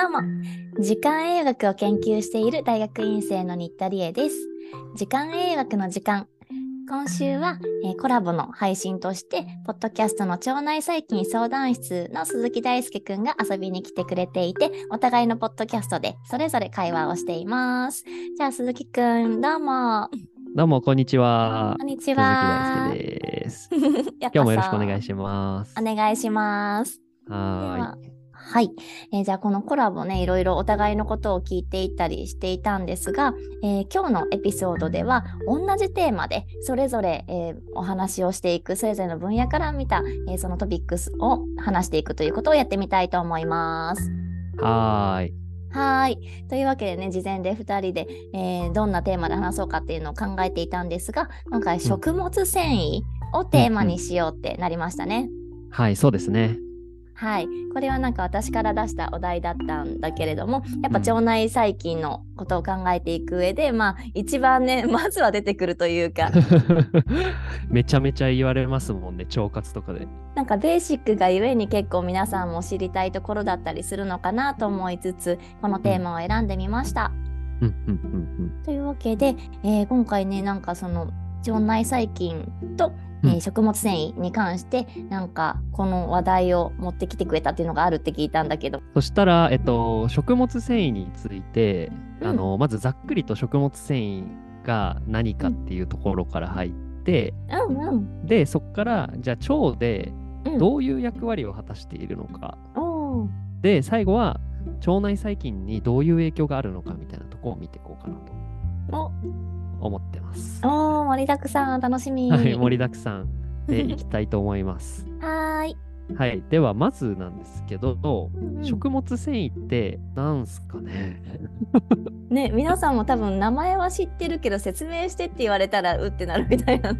どうも時間栄学を研究している大学院生の新田理恵です時間栄学の時間今週は、えー、コラボの配信としてポッドキャストの腸内細菌相談室の鈴木大輔くんが遊びに来てくれていてお互いのポッドキャストでそれぞれ会話をしていますじゃあ鈴木くんどうもどうも、こんにちは。こんにちは。鈴木大輔です。今日もよろしくお願いします。お願いします。はい。はい、えー、じゃあこのコラボねいろいろお互いのことを聞いていたりしていたんですが、えー、今日のエピソードでは同じテーマでそれぞれ、えー、お話をしていくそれぞれの分野から見た、えそのトピックスを話していくということをやってみたいと思います。はいはい。というわけでね、事前で2人で、えー、どんなテーマで話そうかっていうのを考えていたんですが、今回食物繊維をテーマにしようってなりましたね。うんうん、はい、そうですね。はい、これはなんか私から出したお題だったんだけれどもやっぱ腸内細菌のことを考えていく上で、まあ一番ね まずは出てくるというか。めちゃめちゃ言われますもんね腸活とかで。なんかベーシックがゆえに結構皆さんも知りたいところだったりするのかなと思いつつこのテーマを選んでみました。というわけで、えー、今回ねなんかその腸内細菌とえー、食物繊維に関してなんかこの話題を持ってきてくれたっていうのがあるって聞いたんだけど。そしたら、えっと、食物繊維について、うん、あのまずざっくりと食物繊維が何かっていうところから入って、うんうん、でそこからじゃあ腸でどういう役割を果たしているのか、うん、で最後は腸内細菌にどういう影響があるのかみたいなところを見ていこうかなと。思ってます。おー、盛りだくさん、楽しみ。はい、盛りだくさんでいきたいと思います。はい。はい、ではまずなんですけど、うん、食物繊維ってなんすかね？ね皆さんも多分名前は知ってるけど説明してって言われたらうってなるみたいな。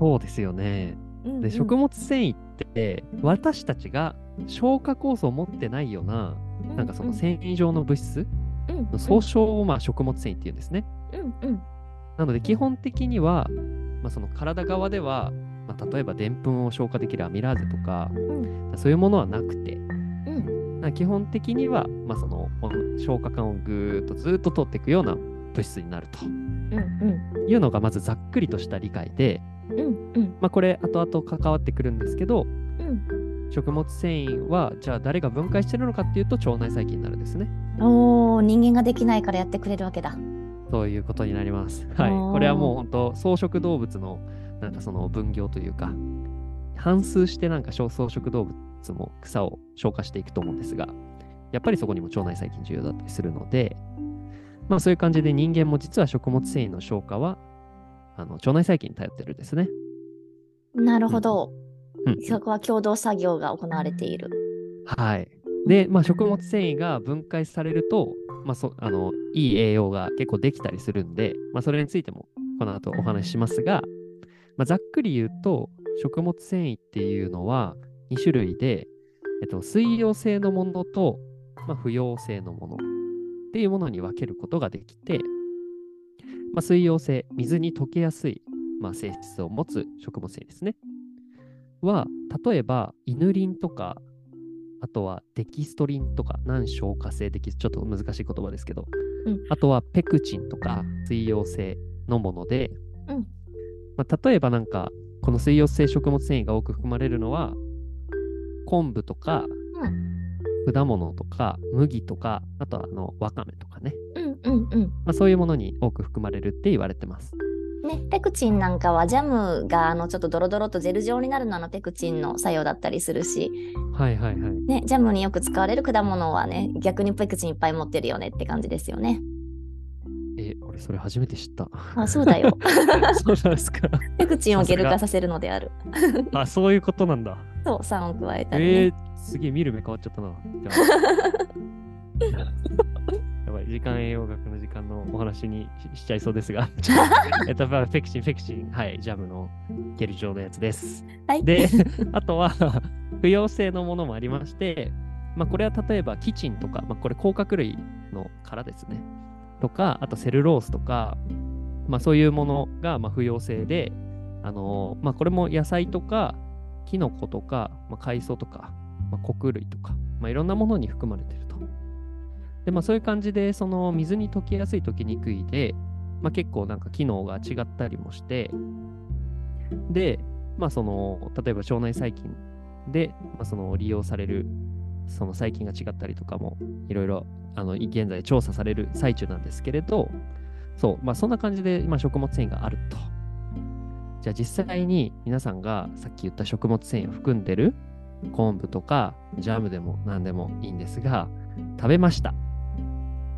そうですよね、うんうん、で食物繊維って私たちが消化酵素を持ってないような、うんうん、なんかその繊維状の物質？の総称をまあ食物繊維っていうんですね、うんうん、なので基本的には、まあ、その体側では、まあ、例えばでんぷんを消化できるアミラーゼとか、うん、そういうものはなくて、うん、基本的には、まあ、その消化管をぐーっとずっと通っていくような物質になると、うんうん、いうのがまずざっくりとした理解で、うんうん、まあ、これ後々関わってくるんですけど、うん、食物繊維はじゃあ誰が分解してるのかっていうと腸内細菌になるんですね。お人間ができないからやってくれるわけだ。そういうことになります。はい。これはもう本当、草食動物のなんかその分業というか、反数してなんか小草食動物も草を消化していくと思うんですが、やっぱりそこにも腸内細菌重要だったりするので、まあそういう感じで人間も実は食物繊維の消化はあの腸内細菌に頼ってるんですね。なるほど。うん、そこは共同作業が行われている。はい。で、まあ、食物繊維が分解されると、まあ、そあのいい栄養が結構できたりするんで、まあ、それについてもこの後お話ししますが、まあ、ざっくり言うと食物繊維っていうのは2種類で、えっと、水溶性のものと、まあ、不溶性のものっていうものに分けることができて、まあ、水溶性、水に溶けやすい、まあ、性質を持つ食物繊維ですね。は、例えば、イヌリンとかあとはデキストリンとか難消化性デキスちょっと難しい言葉ですけど、うん、あとはペクチンとか水溶性のもので、うん、まあ、例えばなんかこの水溶性食物繊維が多く含まれるのは昆布とか、うん、果物とか麦とかあとはあのわかめとかね、うんうんうん。まあ、そういうものに多く含まれるって言われてます。ね、ペクチンなんかはジャムがあのちょっとドロドロとジェル状になるのはペクチンの作用だったりするし、はいはいはいね、ジャムによく使われる果物はね逆にペクチンいっぱい持ってるよねって感じですよね。え、俺それ初めて知った。あ、そうだよ。そうなんですか。ペクチンをゲル化させるのである。あ、そういうことなんだ。そう、酸を加えたり、ね。えー、すげえ見る目変わっちゃったな。やばい、時間栄養学の時間のお話にしちゃいそうですが、えっと、フェクチン、フェクチン、はい、ジャムのゲル状のやつです。はい、で、あとは、不溶性のものもありまして、まあ、これは例えばキチンとか、まあ、これ甲殻類の殻ですね。とか、あとセルロースとか、まあ、そういうものがまあ不溶性で、あのー、まあ、これも野菜とか、キノコとか、まあ、海藻とか、まあ、穀類とか、まあ、いろんなものに含まれているとで、まあそういう感じで、その水に溶けやすい溶けにくいで、まあ結構なんか機能が違ったりもして、で、まあその、例えば腸内細菌で、まあ、その利用される、その細菌が違ったりとかも、いろいろ、あの、現在調査される最中なんですけれど、そう、まあそんな感じで、ま食物繊維があると。じゃあ実際に皆さんがさっき言った食物繊維を含んでる昆布とかジャムでも何でもいいんですが、食べました。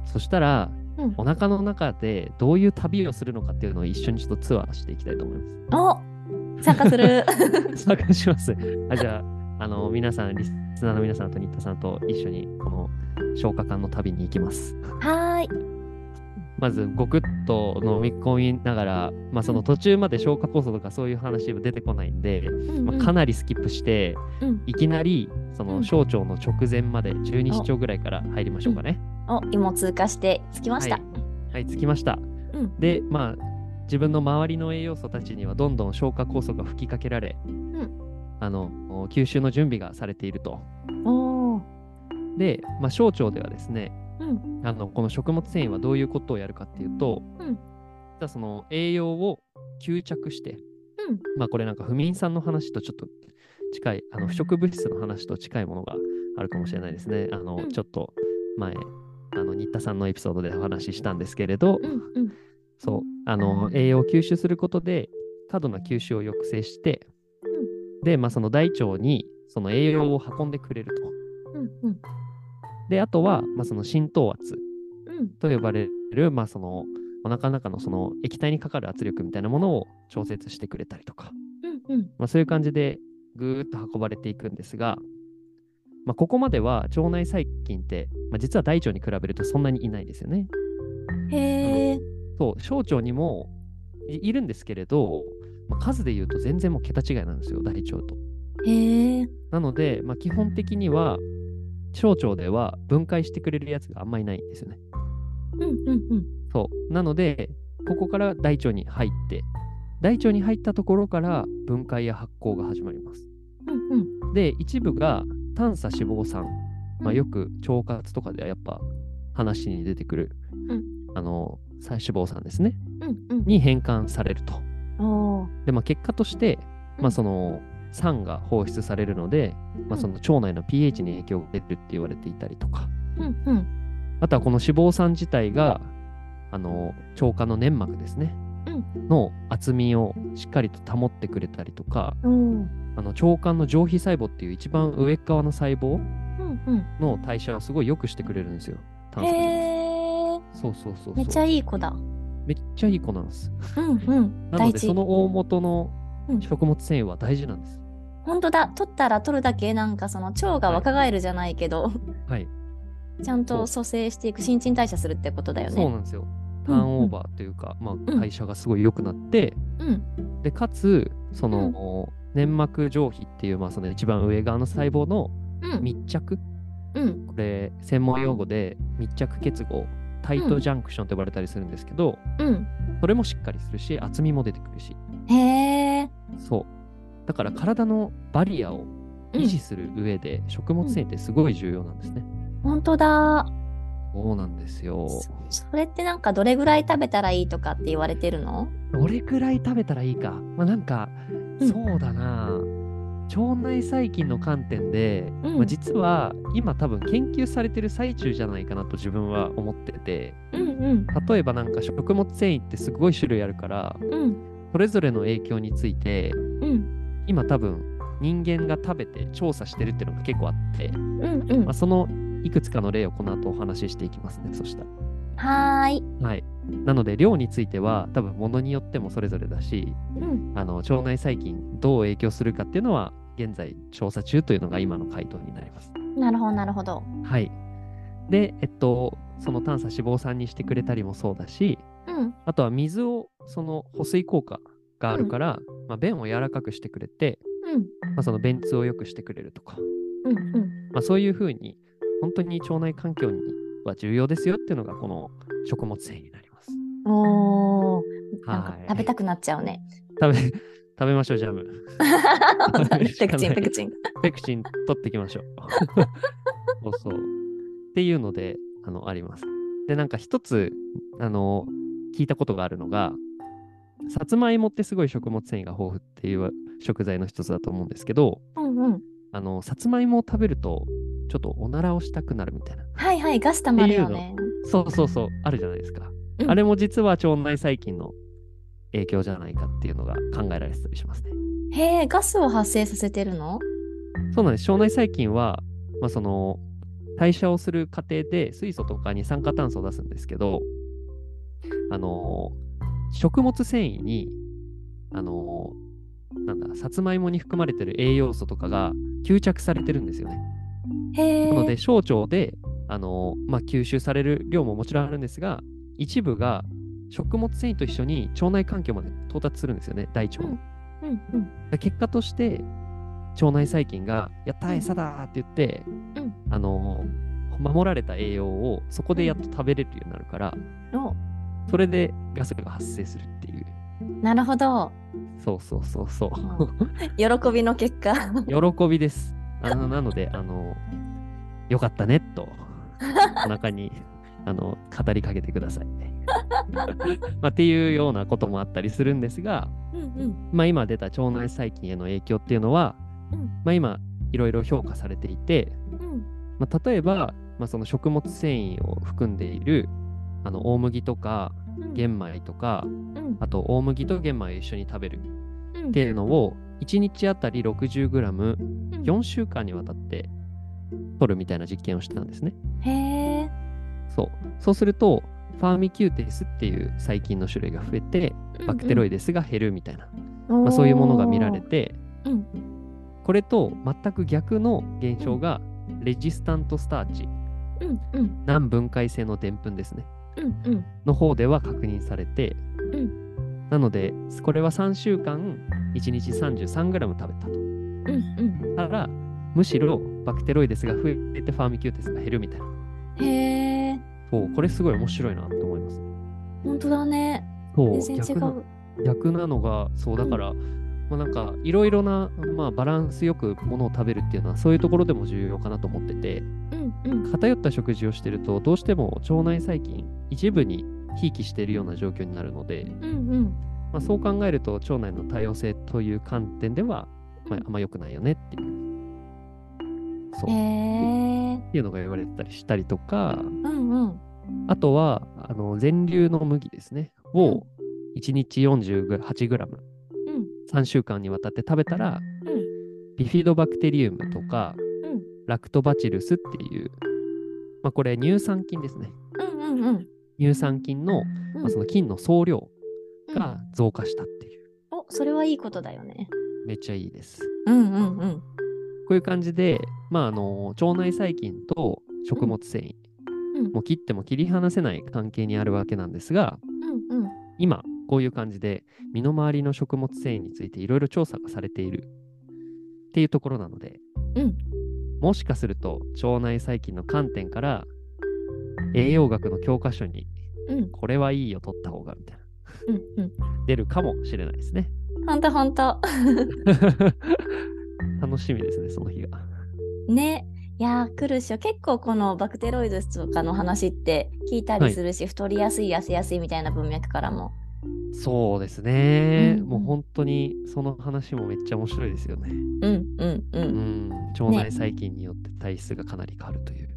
そしたら、うんお腹の中でどういう旅をするのかっていうのを一緒にちょっとツアーしていきたいと思います。お参加する。参加します。あじゃあ、あの、皆さん、リスナーの皆さんと新田さんと一緒に、この消化管の旅に行きます。はーい。まず、ごくっと飲み込みながら、まあ、その途中まで消化酵素とかそういう話は出てこないんで、まあ、かなりスキップして、うんいきなり、そのうん小腸の直前まで、十二指腸ぐらいから入りましょうかね。お、芋通過して着きました。はい、着きました。うん。で、まあ、自分の周りの栄養素たちにはどんどん消化酵素が吹きかけられ、んあの吸収の準備がされていると。で、まあ、小腸ではですねうん。あの、この食物繊維はどういうことをやるかっていうと、うん実はその栄養を吸着して、うん。まあ、これなんか不眠酸の話とちょっと近い、あの不食物質の話と近いものがあるかもしれないですね。あの、うんちょっと前、あの新田さんのエピソードでお話ししたんですけれど、うん。うん。そう、あの、栄養を吸収することで、過度な吸収を抑制して、で、まあ、その大腸にその栄養を運んでくれると。うん。うん。で、あとは、まあ、その浸透圧うん。と呼ばれる、まあ、その、お腹の中のその液体にかかる圧力みたいなものを調節してくれたりとか、うん。うん。まあ、そういう感じでぐーっと運ばれていくんですが、まあ、ここまでは腸内細菌って、まあ、実は大腸に比べるとそんなにいないですよね。へえ。そう、小腸にもいいるんですけれど、まあ、数で言うと全然もう桁違いなんですよ、大腸と。へえ。なので、まあ、基本的には小腸では分解してくれるやつがあんまりないんですよね。うん。うん。うん。そう。なので、ここから大腸に入って、大腸に入ったところから分解や発酵が始まります。うん。うん。で、一部が短鎖脂肪酸、まあ、うんよく腸活とかではやっぱ話に出てくる、うんあの、脂肪酸ですね、うん。うん。に変換されると。で、まあ、結果として、まあ、うんその酸が放出されるので、まあ、その腸内の pH に影響が出るって言われていたりとか、うん。うん。あとはこの脂肪酸自体が、あの腸管の粘膜ですね、うんの厚みをしっかりと保ってくれたりとか、おー。あの腸管の上皮細胞っていう一番上っ側の細胞うん。うん。の代謝をすごい良くしてくれるんですよ。炭へ素え。そうそうそうそう。めっちゃいい子だ。めっちゃいい子なんです。うん。うん。なので、そ。の大元のうん食物繊維は大事なんです。本当だ。取ったら取るだけなんかその腸が若返るじゃないけど、はい。ちゃんと蘇生していく新陳代謝するってことだよね。そうなんですよ。ターンオーバーというか、まあ、ん代謝がすごい良くなって、うん。で、かつ、その、粘膜上皮っていう、まあ、その一番上側の細胞のうん。密着、うん。これ、専門用語で密着結合、タイトジャンクションと呼ばれたりするんですけど、うん。それもしっかりするし、厚みも出てくるし、へえ。そう。だから体のバリアを維持する上で、食物繊維ってすごい重要なんですね。本当だ。そうなんですよ。そそれってなんかどれぐらい食べたらいいとかって言われてるの？どれくらい食べたらいいか。まあなんか、うんそうだな。腸内細菌の観点で、うんまあ、実は今多分研究されてる最中じゃないかなと自分は思ってて、うんうん。例えばなんか食物繊維ってすごい種類あるから、うん。それぞれの影響について、うん。今多分人間が食べて調査してるっていうのが結構あって、うんうんまあ、。そのいくつかの例をこの後お話ししていきますね、そしたら。はーい。はい。なので、量については多分物によってもそれぞれだし、うん。あの腸内細菌どう影響するかっていうのは現在調査中というのが今の回答になります。なるほど、なるほど。はい。で、えっと、その短鎖脂肪酸にしてくれたりもそうだし、うん。あとは水をその保水効果があるから、まあ、便を柔らかくしてくれて、うん。まあ、その便通を良くしてくれるとか、うん。うん。まあ、そういうふうに本当に腸内環境には重要ですよっていうのがこの食物繊維になります。おー。なんかはい食べたくなっちゃうね。食べ、食べましょう、ジャム。ペクチン、ペクチン。ペクチン取っていきましょう。そうそう。っていうので、あのあります。で、なんか一つ、あの、聞いたことがあるのが、さつまいもってすごい食物繊維が豊富っていう食材の一つだと思うんですけど、うんうん。あの、さつまいもを食べると、ちょっとおならをしたくなるみたいな。はいはい、ガス溜まるよね。そうそうそう、あるじゃないですか。うんあれも実は腸内細菌の影響じゃないかっていうのが考えられてたりしますね。へえ、ガスを発生させてるの？そうなんです。腸内細菌は、まあ、その代謝をする過程で水素とか二酸化炭素を出すんですけど、あの食物繊維に、あのなんだ、さつまいもに含まれてる栄養素とかが吸着されてるんですよね。なので、小腸で、あのまあ、吸収される量ももちろんあるんですが、一部が食物繊維と一緒に腸内環境まで到達するんですよね、大腸の。うんうん。で結果として腸内細菌が「やったー餌だ!」って言って、うんあの守られた栄養をそこでやっと食べれるようになるからおそれでガスが発生するっていうなるほど。そうそうそうそう喜びの結果。喜びですあのなので、あの、よかったねと、お腹にあの語りかけてください、まあ、っていうようなこともあったりするんですが、うんうん、まあ、今出た腸内細菌への影響っていうのは、うん、まあ、今いろいろ評価されていて、うん、まあ、例えば、まあ、その食物繊維を含んでいるあの大麦とか玄米とか、うん、あと大麦と玄米を一緒に食べるっていうのを1日あたり 60g 4週間にわたって取るみたいな実験をしてたんですね。へそう。そうするとファーミキューテスっていう細菌の種類が増えてバクテロイデスが減るみたいな、うんうん、まあ、そういうものが見られて、うん、これと全く逆の現象がレジスタントスターチ、うんうん、難分解性のでんぷんですね、うんうん、の方では確認されて、うん、なのでこれは3週間1日 33g 食べたと。うんうん。たらむしろバクテロイデスが増えてファーミキューテスが減るみたいなへえ。そうこれすごい面白いなと思います本当だね。そう全然違逆なう。逆なのがそうだから、まあ、なんかいろいろな、まあ、バランスよくものを食べるっていうのはそういうところでも重要かなと思っててうんうん偏った食事をしてるとどうしても腸内細菌一部にひいきしているような状況になるので、うんうん。まあ、そう考えると腸内の多様性という観点では、まあ、あんま良くないよねっていう。そう、へっえ。ていうのが言われてたりしたりとか。うんうん。あとはあの全粒の麦ですね。を1日 48g3 うん。週間にわたって食べたらうん。ビフィドバクテリウムとかうん。ラクトバチルスっていう、まあ、これ乳酸菌ですね。うんうんうん。乳酸菌の,、うん。まあ、その菌の総量うん。が増加したっていう、おそれはいいことだよね。めっちゃいいです。うんうんうん。こういう感じで、まあ、あの腸内細菌と食物繊維、うん。もう切っても切り離せない関係にあるわけなんですがうんうん。今こういう感じで身の回りの食物繊維についていろいろ調査がされている。っていうところなので、うん。もしかすると腸内細菌の観点から栄養学の教科書にうん。これはいいよ取った方がみたいな。うんうん。出るかもしれないですねほんとほんと。楽しみですねその日が。ね。いやー来るっしょ。結構このバクテロイドスとかの話って聞いたりするし、太りやすい痩せやすいみたいな文脈からも。そうですね、うん。うんもう本当にその話もめっちゃ面白いですよね。うんうんううん。ん腸内細菌によって体質がかなり変わるという、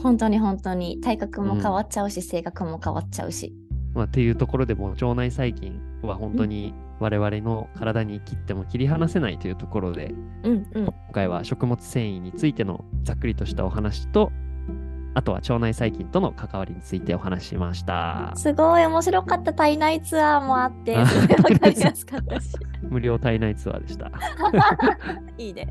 本当に本当に。体格も変わっちゃうし、性格も変わっちゃうし。まあ、っていうところでも腸内細菌は本当に我々の体に切っても切り離せないというところで、うんうん。今回は食物繊維についてのざっくりとしたお話とあとは腸内細菌との関わりについてお話ししました。すごい面白かった体内ツアーもあってあすごい分かりやすかったし。無料体内ツアーでした。いいね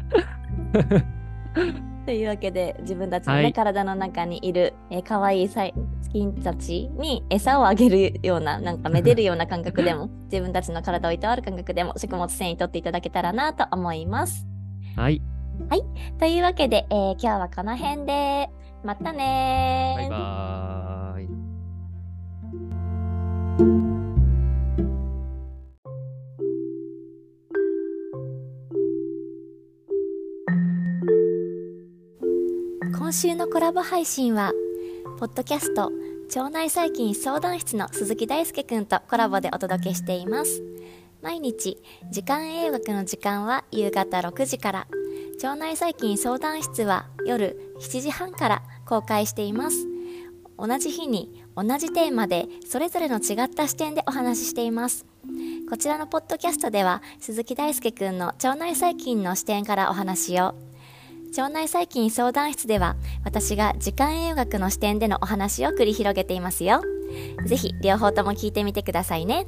というわけで自分たちの、ねはい。体の中にいる、えー、可愛い細菌たちに餌をあげるようななんかめでるような感覚でも 自分たちの体をいたわる感覚でも食物繊維とっていただけたらなと思います。はい。というわけで、えー今日はこの辺でまたねー。バイバーイ週のコラボ配信はポッドキャスト腸内細菌相談室の鈴木大輔くんとコラボでお届けしています。毎日時間栄養学の時間は夕方6時から腸内細菌相談室は夜7時半から公開しています。同じ日に同じテーマでそれぞれの違った視点でお話ししています。こちらのポッドキャストでは鈴木大輔くんの腸内細菌の視点からお話を腸内細菌相談室では私が時間栄養学の視点でのお話を繰り広げていますよ。ぜひ両方とも聞いてみてくださいね。